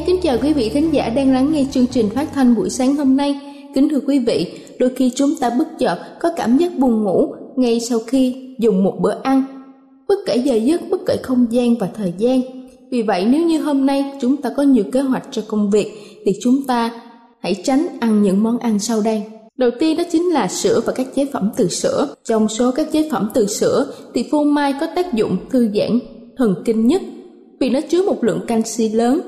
Ái kính chào quý vị thính giả đang lắng nghe chương trình phát thanh buổi sáng hôm nay. Kính thưa quý vị, đôi khi chúng ta bất chợt có cảm giác buồn ngủ ngay sau khi dùng một bữa ăn, bất kể giờ giấc, bất kể không gian và thời gian. Vì vậy nếu như hôm nay chúng ta có nhiều kế hoạch cho công việc thì chúng ta hãy tránh ăn những món ăn sau đây. Đầu tiên đó chính là sữa và các chế phẩm từ sữa. Trong số các chế phẩm từ sữa thì phô mai có tác dụng thư giãn thần kinh nhất vì nó chứa một lượng canxi lớn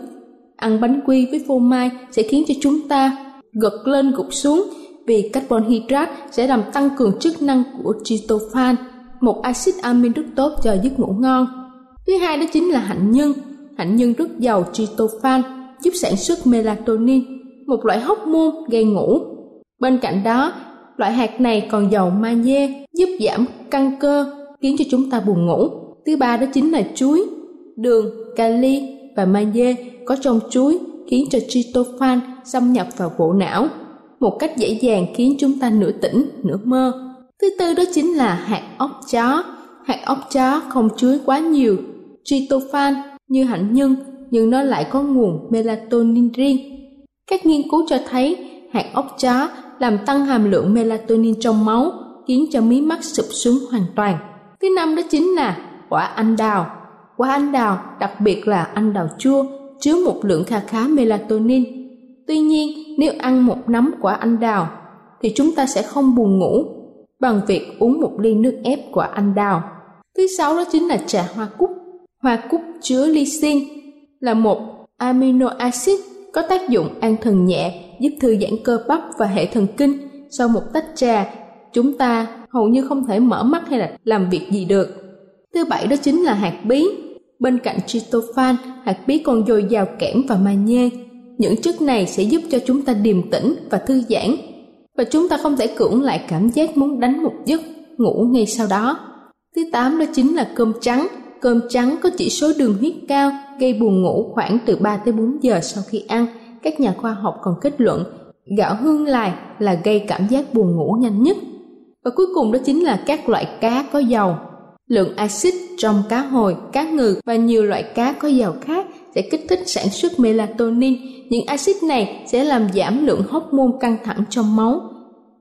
Ăn bánh quy với phô mai sẽ khiến cho chúng ta gật lên gục xuống vì carbon hydrate sẽ làm tăng cường chức năng của tryptophan, một axit amin rất tốt cho giấc ngủ ngon. Thứ hai đó chính là hạnh nhân. Hạnh nhân rất giàu tryptophan, giúp sản xuất melatonin, một loại hormone gây ngủ. Bên cạnh đó, loại hạt này còn giàu magie, giúp giảm căng cơ, khiến cho chúng ta buồn ngủ. Thứ ba đó chính là chuối, đường, kali và magie có trong chuối khiến cho tryptophan xâm nhập vào bộ não, một cách dễ dàng khiến chúng ta nửa tỉnh, nửa mơ. Thứ tư đó chính là hạt óc chó. Hạt óc chó không chứa quá nhiều. Tryptophan như hạnh nhân, nhưng nó lại có nguồn melatonin riêng. Các nghiên cứu cho thấy hạt óc chó làm tăng hàm lượng melatonin trong máu, khiến cho mí mắt sụp xuống hoàn toàn. Thứ năm đó chính là quả anh đào. Quả anh đào, đặc biệt là anh đào chua chứa một lượng kha khá melatonin. Tuy nhiên, nếu ăn một nắm quả anh đào thì chúng ta sẽ không buồn ngủ bằng việc uống một ly nước ép quả anh đào. Thứ sáu đó chính là trà hoa cúc. Hoa cúc chứa lysine là một amino acid có tác dụng an thần nhẹ, giúp thư giãn cơ bắp và hệ thần kinh. Sau một tách trà, chúng ta hầu như không thể mở mắt hay là làm việc gì được. Thứ bảy đó chính là hạt bí. Bên cạnh tryptophan, hạt bí còn dồi dào kẽm và magie. Những chất này sẽ giúp cho chúng ta điềm tĩnh và thư giãn. Và chúng ta không thể cưỡng lại cảm giác muốn đánh một giấc ngủ ngay sau đó. Thứ tám đó chính là cơm trắng. Cơm trắng có chỉ số đường huyết cao, gây buồn ngủ khoảng từ 3 tới 4 giờ sau khi ăn. Các nhà khoa học còn kết luận gạo hương lài là gây cảm giác buồn ngủ nhanh nhất. Và cuối cùng đó chính là các loại cá có dầu Lượng axit trong cá hồi, cá ngừ và nhiều loại cá có dầu khác sẽ kích thích sản xuất melatonin. Những axit này sẽ làm giảm lượng hormone căng thẳng trong máu.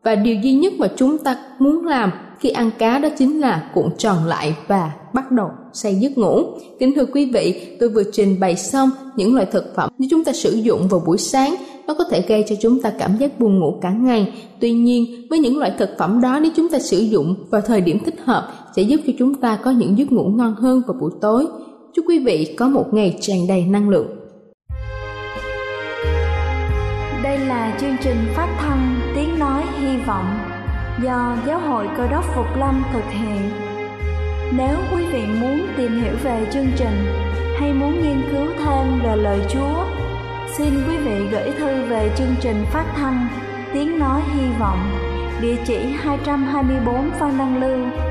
Và điều duy nhất mà chúng ta muốn làm khi ăn cá đó chính là cuộn tròn lại và bắt đầu say giấc ngủ. Kính thưa quý vị, tôi vừa trình bày xong những loại thực phẩm như chúng ta sử dụng vào buổi sáng nó có thể gây cho chúng ta cảm giác buồn ngủ cả ngày. Tuy nhiên, với những loại thực phẩm đó nếu chúng ta sử dụng vào thời điểm thích hợp sẽ giúp cho chúng ta có những giấc ngủ ngon hơn vào buổi tối. Chúc quý vị có một ngày tràn đầy năng lượng. Đây là chương trình phát thanh Tiếng Nói Hy Vọng do Giáo hội Cơ đốc Phục Lâm thực hiện. Nếu quý vị muốn tìm hiểu về chương trình hay muốn nghiên cứu thêm về lời Chúa, xin quý vị gửi thư về chương trình phát thanh Tiếng Nói Hy Vọng, địa chỉ 224 Phan Đăng Lưu,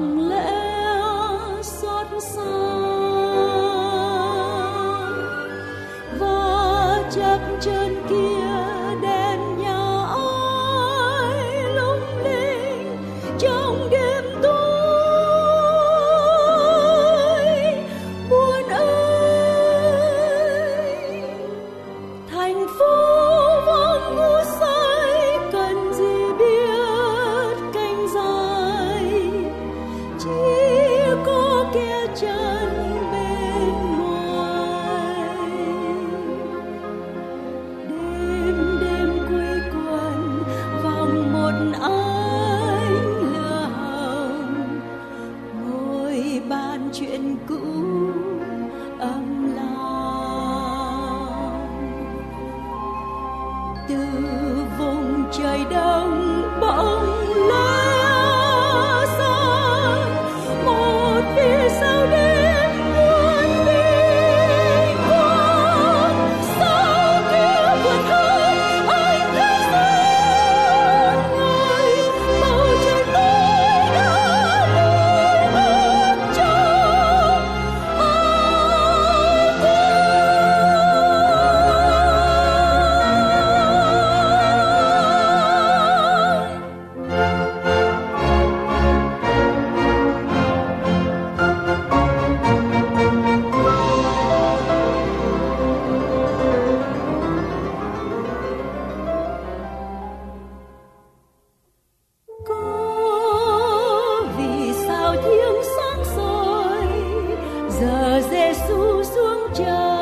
lặng lẽ từ vùng trời đông bỗng lớn giờ Giêsu xuống trời.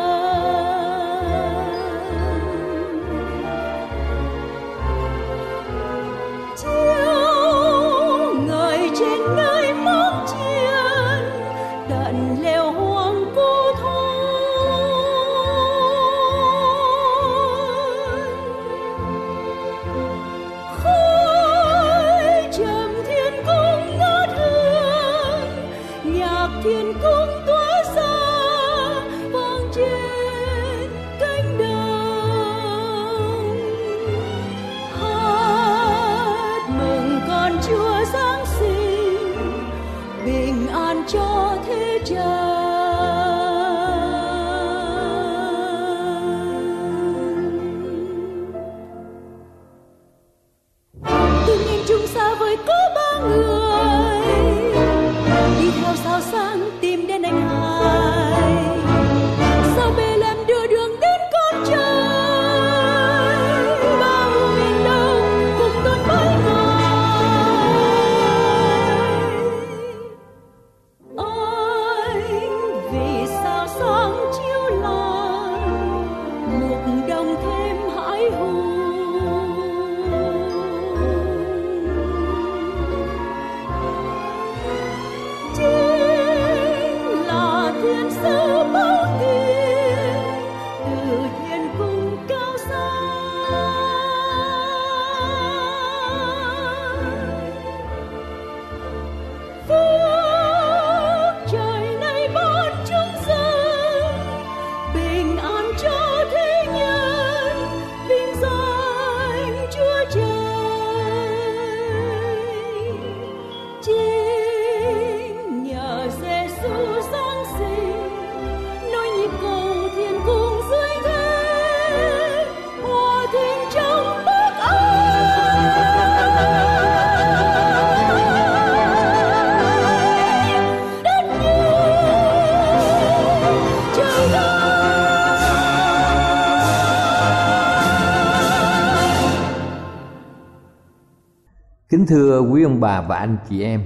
Oh. Kính thưa quý ông bà và anh chị em,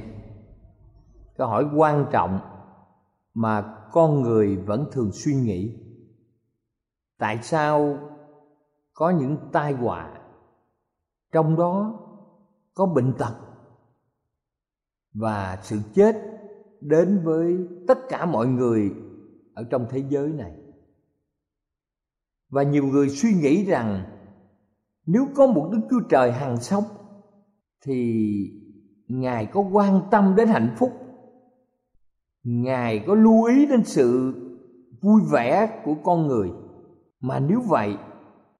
Câu hỏi quan trọng mà con người vẫn thường suy nghĩ. Tại sao có những tai họa Trong đó có bệnh tật Và sự chết đến với tất cả mọi người ở trong thế giới này? Và nhiều người suy nghĩ rằng nếu có một đức chúa trời hằng sống thì ngài có quan tâm đến hạnh phúc. Ngài có lưu ý đến sự vui vẻ của con người. Mà nếu vậy,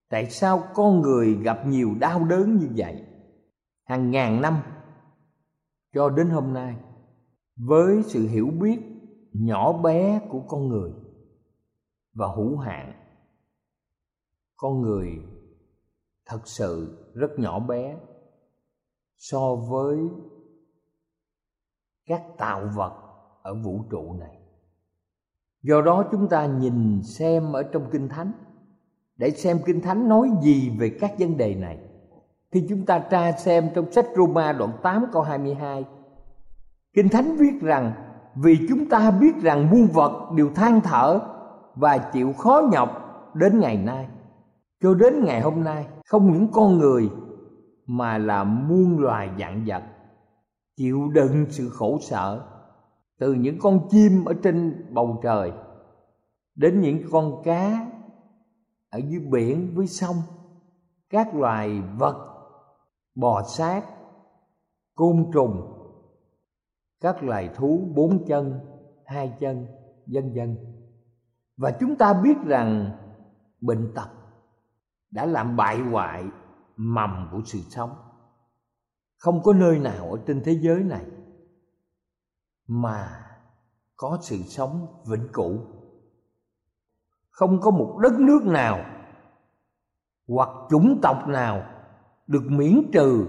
tại sao con người gặp nhiều đau đớn như vậy? Hàng ngàn năm cho đến hôm nay, với sự hiểu biết nhỏ bé của con người và hữu hạn, con người thật sự rất nhỏ bé so với các tạo vật ở vũ trụ này. Do đó chúng ta nhìn xem ở trong kinh thánh. Để xem kinh thánh nói gì về các vấn đề này. Thì chúng ta tra xem trong sách Roma đoạn 8 câu 22 Kinh Thánh viết rằng, vì chúng ta biết rằng muôn vật đều than thở và chịu khó nhọc đến ngày nay. Cho đến ngày hôm nay, không những con người mà là muôn loài dạng vật, chịu đựng sự khổ sở từ những con chim ở trên bầu trời đến những con cá ở dưới biển với sông, các loài vật, bò sát, côn trùng, các loài thú bốn chân, hai chân, vân vân. Và chúng ta biết rằng bệnh tật đã làm bại hoại mầm của sự sống. Không có nơi nào ở trên thế giới này mà có sự sống vĩnh cửu. Không có một đất nước nào hoặc chủng tộc nào được miễn trừ.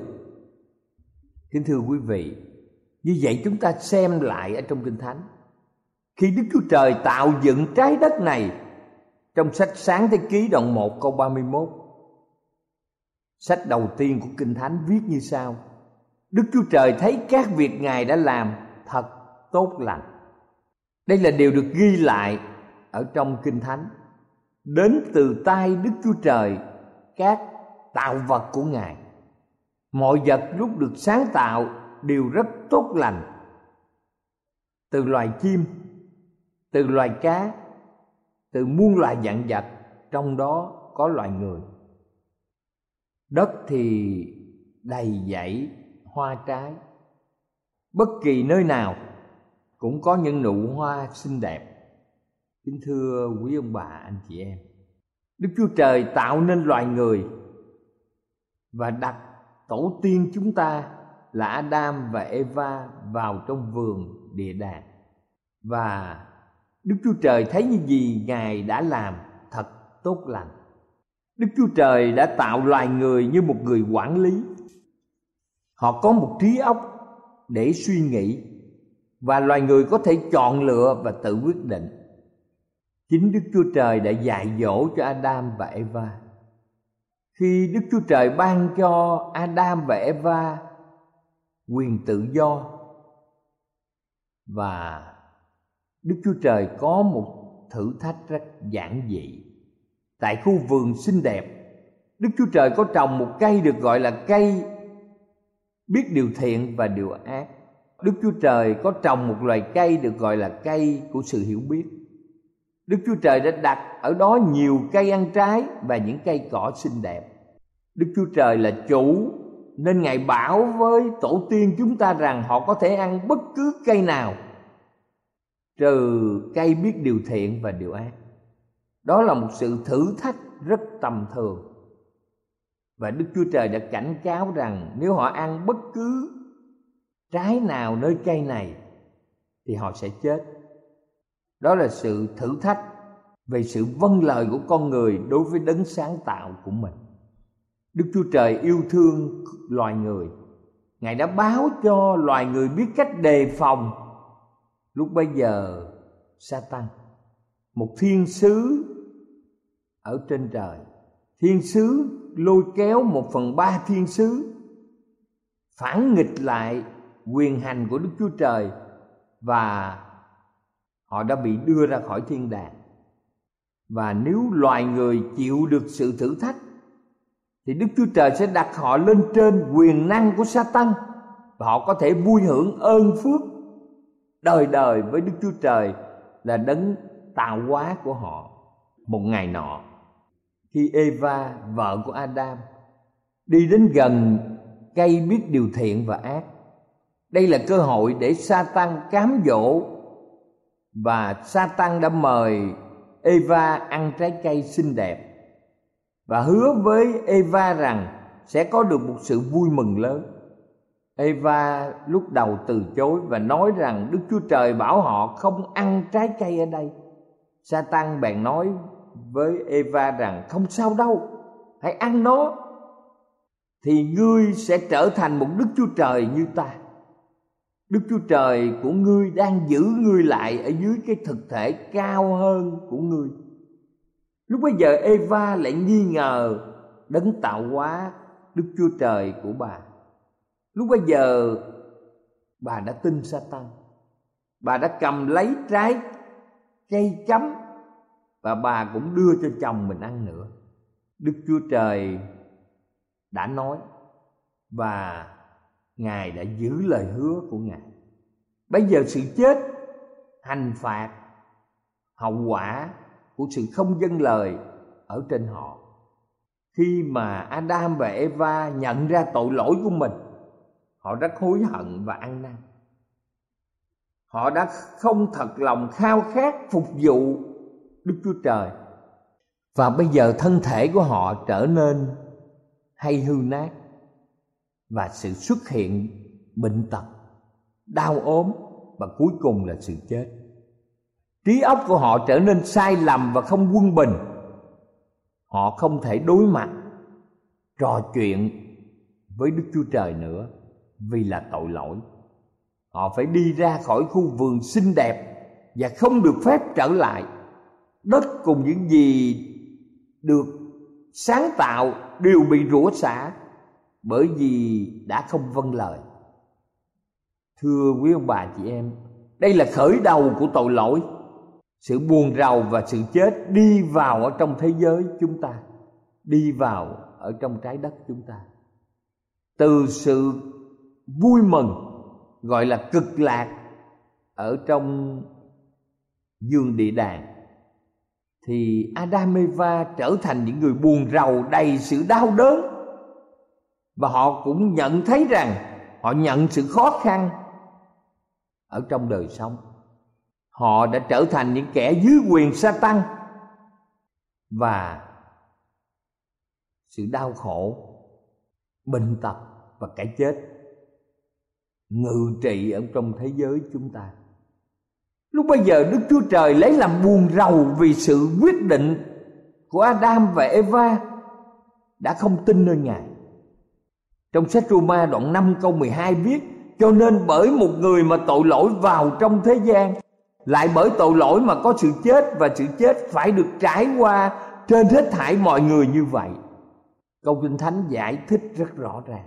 Kính thưa quý vị, như vậy chúng ta xem lại ở trong kinh thánh. Khi Đức Chúa Trời tạo dựng trái đất này trong sách Sáng Thế Ký đoạn 1 câu 31 Sách đầu tiên của Kinh Thánh viết như sau. Đức Chúa Trời thấy các việc Ngài đã làm thật tốt lành. Đây là điều được ghi lại ở trong Kinh Thánh. Đến từ tay Đức Chúa Trời các tạo vật của Ngài. Mọi vật lúc được sáng tạo đều rất tốt lành. Từ loài chim, từ loài cá, từ muôn loài dạng vật Trong đó có loài người. Đất thì đầy dãy hoa trái. Bất kỳ nơi nào cũng có những nụ hoa xinh đẹp. Kính thưa quý ông bà, anh chị em, Đức Chúa Trời tạo nên loài người Và đặt tổ tiên chúng ta là Adam và Eva vào trong vườn địa đàng. Và Đức Chúa Trời thấy những gì Ngài đã làm thật tốt lành. Đức Chúa Trời đã tạo loài người như một người quản lý. Họ có một trí óc để suy nghĩ Và loài người có thể chọn lựa và tự quyết định. Chính Đức Chúa Trời đã dạy dỗ cho Adam và Eva. Khi Đức Chúa Trời ban cho Adam và Eva quyền tự do Và Đức Chúa Trời có một thử thách rất giản dị tại khu vườn xinh đẹp. Đức chúa trời có trồng một cây được gọi là cây biết điều thiện và điều ác. Đức chúa trời có trồng một loài cây được gọi là cây của sự hiểu biết. Đức chúa trời đã đặt ở đó nhiều cây ăn trái và những cây cỏ xinh đẹp. Đức chúa trời là chủ, nên ngài bảo với tổ tiên chúng ta rằng họ có thể ăn bất cứ cây nào, trừ cây biết điều thiện và điều ác đó là một sự thử thách rất tầm thường. Và đức chúa trời đã cảnh cáo rằng nếu họ ăn bất cứ trái nào nơi cây này, thì họ sẽ chết. Đó là sự thử thách về sự vâng lời của con người đối với đấng sáng tạo của mình. Đức chúa trời yêu thương loài người. Ngài đã báo cho loài người biết cách đề phòng. Lúc bây giờ sa tăng một thiên sứ ở trên trời thiên sứ lôi kéo một phần ba thiên sứ phản nghịch lại quyền hành của Đức Chúa Trời và họ đã bị đưa ra khỏi thiên đàng. Và nếu loài người chịu được sự thử thách thì Đức Chúa Trời sẽ đặt họ lên trên quyền năng của Satan và họ có thể vui hưởng ơn phước đời đời với Đức Chúa Trời là đấng tạo hóa của họ. Một ngày nọ, khi Eva, vợ của Adam, đi đến gần cây biết điều thiện và ác, đây là cơ hội để Satan cám dỗ và Satan đã mời Eva ăn trái cây xinh đẹp và hứa với Eva rằng sẽ có được một sự vui mừng lớn. Eva lúc đầu từ chối và nói rằng Đức Chúa Trời bảo họ không ăn trái cây ở đây. Satan bèn nói với Eva rằng không sao đâu, hãy ăn nó thì ngươi sẽ trở thành một Đức Chúa Trời như ta. Đức Chúa Trời của ngươi đang giữ ngươi lại ở dưới cái thực thể cao hơn của ngươi. Lúc bây giờ Eva lại nghi ngờ đấng tạo hóa Đức Chúa Trời của bà. Lúc bây giờ bà đã tin Satan. Bà đã cầm lấy trái cây chấm và bà cũng đưa cho chồng mình ăn nữa. Đức Chúa Trời đã nói và Ngài đã giữ lời hứa của Ngài. Bây giờ sự chết, hành phạt, hậu quả của sự không dâng lời ở trên họ. Khi mà Adam và Eva nhận ra tội lỗi của mình, họ rất hối hận và ăn năn. Họ đã không thật lòng khao khát phục vụ Đức Chúa Trời. Và bây giờ thân thể của họ trở nên hay hư nát và sự xuất hiện bệnh tật, đau ốm và cuối cùng là sự chết. Trí óc của họ trở nên sai lầm và không quân bình. Họ không thể đối mặt, trò chuyện với đức chúa trời nữa vì là tội lỗi. Họ phải đi ra khỏi khu vườn xinh đẹp và không được phép trở lại đất cùng những gì được sáng tạo đều bị rủa xả bởi vì đã không vâng lời. Thưa quý ông bà chị em, đây là khởi đầu của tội lỗi. Sự buồn rầu và sự chết đi vào ở trong thế giới chúng ta, đi vào ở trong trái đất chúng ta. Từ sự vui mừng, gọi là cực lạc, ở trong dương địa đàng thì Adam Eva trở thành những người buồn rầu đầy sự đau đớn. Và họ cũng nhận thấy rằng họ nhận sự khó khăn ở trong đời sống. Họ đã trở thành những kẻ dưới quyền sa tăng và sự đau khổ, bệnh tật và cái chết ngự trị ở trong thế giới chúng ta lúc bây giờ đức chúa trời lấy làm buồn rầu vì sự quyết định của adam và eva đã không tin nơi ngài. Trong sách Roma đoạn 5 câu 12 viết, Cho nên bởi một người mà tội lỗi vào trong thế gian, Lại bởi tội lỗi mà có sự chết Và sự chết phải được trải qua trên hết thảy mọi người như vậy. Câu Kinh Thánh giải thích rất rõ ràng.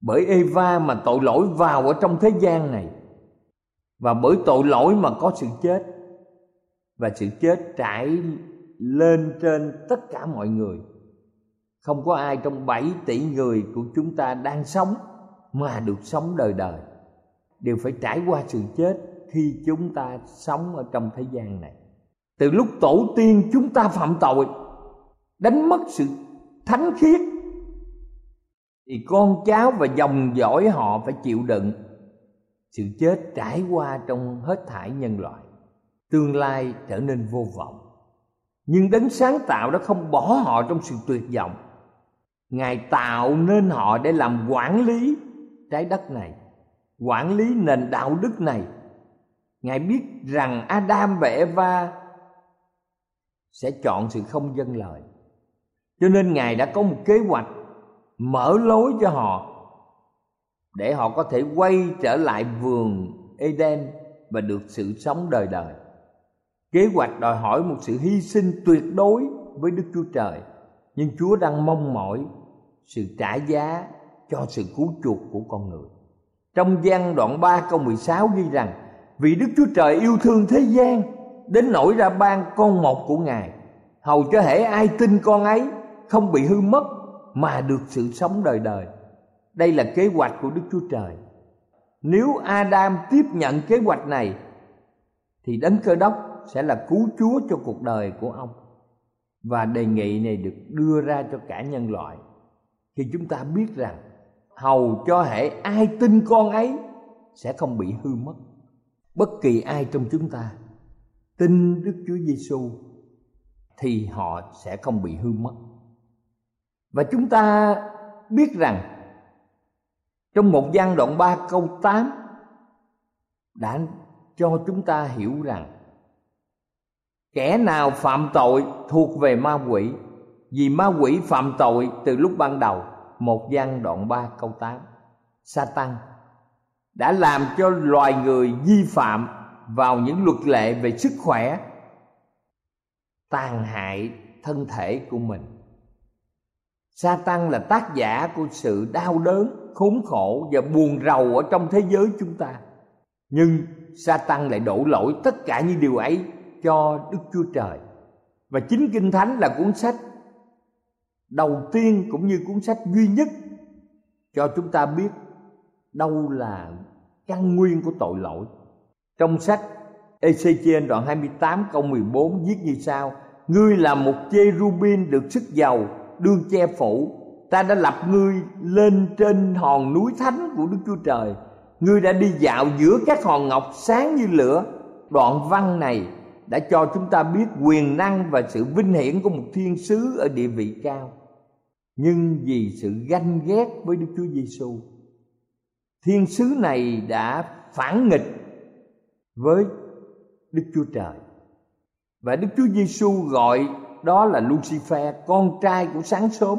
Bởi Eva mà tội lỗi vào ở trong thế gian này và bởi tội lỗi mà có sự chết. Và sự chết trải lên trên tất cả mọi người. Không có ai trong 7 tỷ người của chúng ta đang sống mà được sống đời đời. Đều phải trải qua sự chết khi chúng ta sống ở trong thế gian này. Từ lúc tổ tiên chúng ta phạm tội, đánh mất sự thánh khiết, thì con cháu và dòng dõi họ phải chịu đựng sự chết trải qua trong hết thải nhân loại, tương lai trở nên vô vọng. Nhưng đấng sáng tạo đã không bỏ họ trong sự tuyệt vọng. Ngài tạo nên họ để làm quản lý trái đất này, quản lý nền đạo đức này. Ngài biết rằng adam và eva sẽ chọn sự không dân lời. Cho nên ngài đã có một kế hoạch mở lối cho họ để họ có thể quay trở lại vườn eden và được sự sống đời đời. Kế hoạch đòi hỏi một sự hy sinh tuyệt đối với đức chúa trời, nhưng chúa đang mong mỏi sự trả giá cho sự cứu chuộc của con người. Trong gian đoạn 3 câu 16 ghi rằng, Vì Đức Chúa Trời yêu thương thế gian, Đến nỗi ra ban con một của Ngài. Hầu cho hễ ai tin con ấy, Không bị hư mất Mà được sự sống đời đời. Đây là kế hoạch của Đức Chúa Trời. Nếu Adam tiếp nhận kế hoạch này, Thì đấng cơ đốc sẽ là cứu chúa cho cuộc đời của ông. Và đề nghị này được đưa ra cho cả nhân loại. Khi chúng ta biết rằng hầu cho hệ ai tin con ấy sẽ không bị hư mất. Bất kỳ ai trong chúng ta tin Đức Chúa Giêsu thì họ sẽ không bị hư mất. Và chúng ta biết rằng trong một gian đoạn 3 câu 8 đã cho chúng ta hiểu rằng kẻ nào phạm tội thuộc về ma quỷ vì ma quỷ phạm tội từ lúc ban đầu một gian đoạn 3 câu 8 Satan đã làm cho loài người vi phạm vào những luật lệ về sức khỏe tàn hại thân thể của mình. Satan là tác giả của sự đau đớn, khốn khổ và buồn rầu ở trong thế giới chúng ta. Nhưng Satan lại đổ lỗi tất cả những điều ấy cho Đức Chúa Trời. Và chính Kinh Thánh là cuốn sách đầu tiên cũng như cuốn sách duy nhất cho chúng ta biết đâu là căn nguyên của tội lỗi. Trong sách Ezechiel đoạn 28 câu 14 viết như sau: Ngươi là một cherubin được sức dầu, đương che phủ. Ta đã lập ngươi lên trên hòn núi thánh của Đức Chúa Trời. Ngươi đã đi dạo giữa các hòn ngọc sáng như lửa. Đoạn văn này đã cho chúng ta biết quyền năng và sự vinh hiển của một thiên sứ ở địa vị cao nhưng vì sự ganh ghét với Đức Chúa Giêsu, thiên sứ này đã phản nghịch với Đức Chúa Trời. Và Đức Chúa Giêsu gọi đó là Lucifer, con trai của sáng sớm.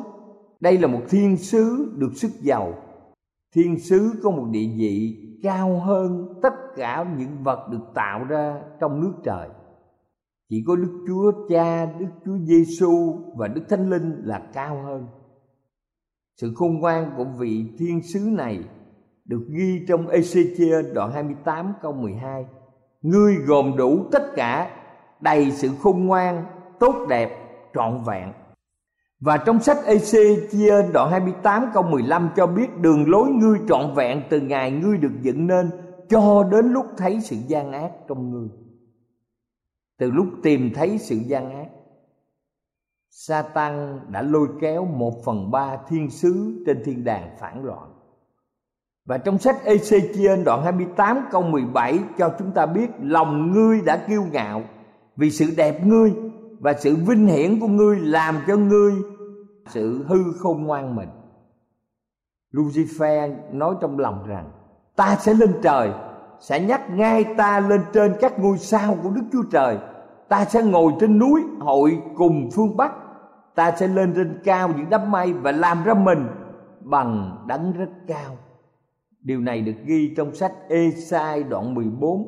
Đây là một thiên sứ được sức giàu. Thiên sứ có một địa vị cao hơn tất cả những vật được tạo ra trong nước trời. Chỉ có Đức Chúa Cha, Đức Chúa Giêsu và Đức Thánh Linh là cao hơn. Sự khôn ngoan của vị thiên sứ này được ghi trong Ezechiel đoạn 28 câu 12. Ngươi gồm đủ tất cả đầy sự khôn ngoan, tốt đẹp, trọn vẹn. Và trong sách Ezechiel đoạn 28 câu 15 cho biết đường lối ngươi trọn vẹn từ ngày ngươi được dựng nên cho đến lúc thấy sự gian ác trong ngươi. Từ lúc tìm thấy sự gian ác, Satan đã lôi kéo một phần ba thiên sứ trên thiên đàng phản loạn. Và trong sách Ezechiel đoạn 28 câu 17 cho chúng ta biết lòng ngươi đã kiêu ngạo vì sự đẹp ngươi và sự vinh hiển của ngươi làm cho ngươi sự hư khôn ngoan mình. Lucifer nói trong lòng rằng, ta sẽ lên trời, sẽ nhắc ngay ta lên trên các ngôi sao của Đức Chúa Trời ta sẽ ngồi trên núi hội cùng phương Bắc ta sẽ lên trên cao những đám mây và làm ra mình bằng đấng rất cao. Điều này được ghi trong sách Ê-sai đoạn 14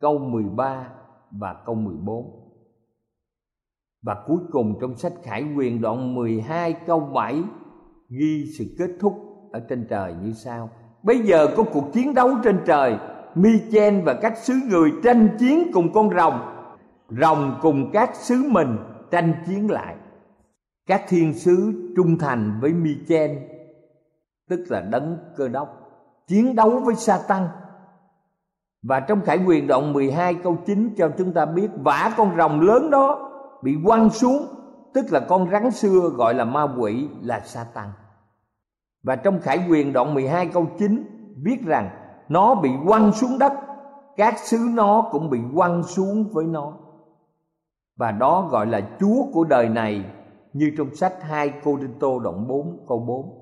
câu 13 và câu 14. Và cuối cùng trong sách Khải Quyền đoạn 12 câu 7 ghi sự kết thúc ở trên trời như sau. Bây giờ có cuộc chiến đấu trên trời, Mi-chen và các sứ người tranh chiến cùng con rồng, rồng cùng các sứ mình tranh chiến lại các thiên sứ trung thành với Michen tức là đấng cơ đốc chiến đấu với Satan và trong Khải Quyền đoạn 12 câu 9 cho chúng ta biết vả con rồng lớn đó bị quăng xuống tức là con rắn xưa gọi là ma quỷ là sa tăng Và trong Khải Quyền đoạn 12 câu 9 viết rằng nó bị quăng xuống đất, các xứ nó cũng bị quăng xuống với nó. Và đó gọi là Chúa của đời này như trong sách 2 Cô Đinh Tô đoạn 4 câu 4.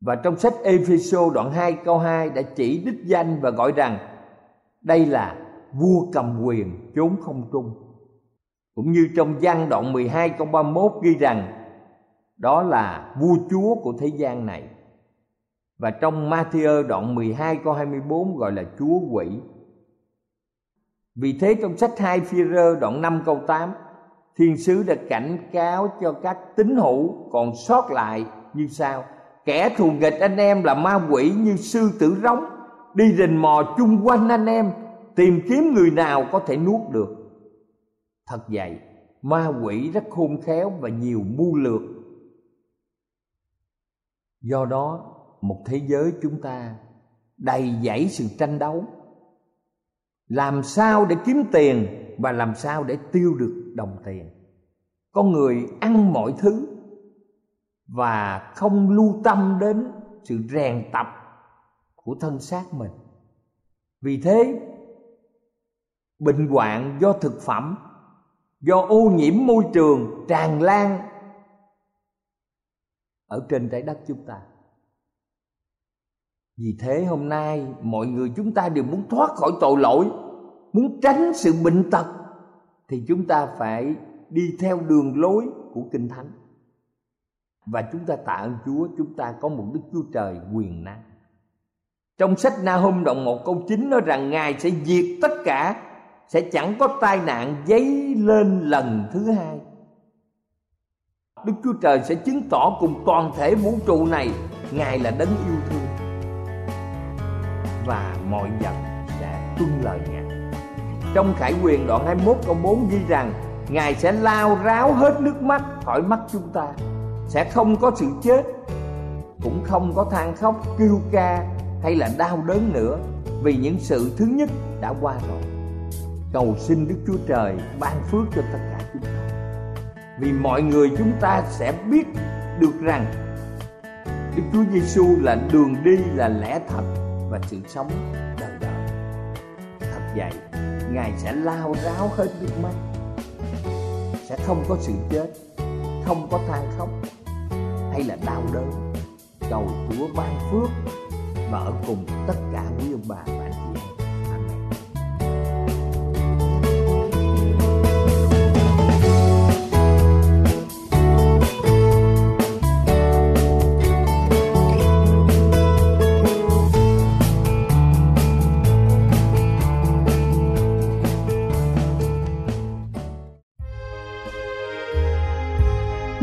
Và trong sách Epheso đoạn 2 câu 2 đã chỉ đích danh và gọi rằng đây là vua cầm quyền chốn không trung. Cũng như trong văn đoạn 12 câu 31 ghi rằng, đó là vua chúa của thế gian này. Và trong Matthew đoạn 12 câu 24 gọi là chúa quỷ. Vì thế trong sách 2 Phi-rơ đoạn 5 câu 8 thiên sứ đã cảnh cáo cho các tín hữu còn sót lại như sau kẻ thù nghịch anh em là ma quỷ như sư tử rống, đi rình mò chung quanh anh em, tìm kiếm người nào có thể nuốt được thật vậy, ma quỷ rất khôn khéo và nhiều mưu lược. Do đó, một thế giới chúng ta đầy dẫy sự tranh đấu. Làm sao để kiếm tiền và làm sao để tiêu được đồng tiền? Con người ăn mọi thứ và không lưu tâm đến sự rèn tập của thân xác mình. Vì thế bệnh hoạn do thực phẩm do ô nhiễm môi trường tràn lan ở trên trái đất chúng ta vì thế hôm nay mọi người chúng ta đều muốn thoát khỏi tội lỗi, muốn tránh sự bệnh tật, thì chúng ta phải đi theo đường lối của kinh thánh và chúng ta tạ ơn Chúa, chúng ta có một Đức Chúa Trời quyền năng. Trong sách Na Hôm đoạn 1 câu 9 nói rằng Ngài sẽ diệt tất cả sẽ chẳng có tai nạn dấy lên lần thứ hai. Đức Chúa Trời sẽ chứng tỏ cùng toàn thể vũ trụ này Ngài là đấng yêu thương và mọi vật sẽ tuân lời Ngài. Trong Khải Quyền đoạn 21 câu 4 ghi rằng Ngài sẽ lao ráo hết nước mắt khỏi mắt chúng ta Sẽ không có sự chết Cũng không có than khóc, kêu ca hay là đau đớn nữa Vì những sự thứ nhất đã qua rồi Cầu xin Đức Chúa Trời ban phước cho tất cả chúng ta. Vì mọi người chúng ta sẽ biết được rằng Đức Chúa Giêsu là đường đi, là lẽ thật và sự sống đời đời. Thật vậy, Ngài sẽ lao ráo hết nước mắt sẽ không có sự chết không có than khóc hay là đau đớn. Cầu chúa ban phước và ở cùng tất cả quý ông bà.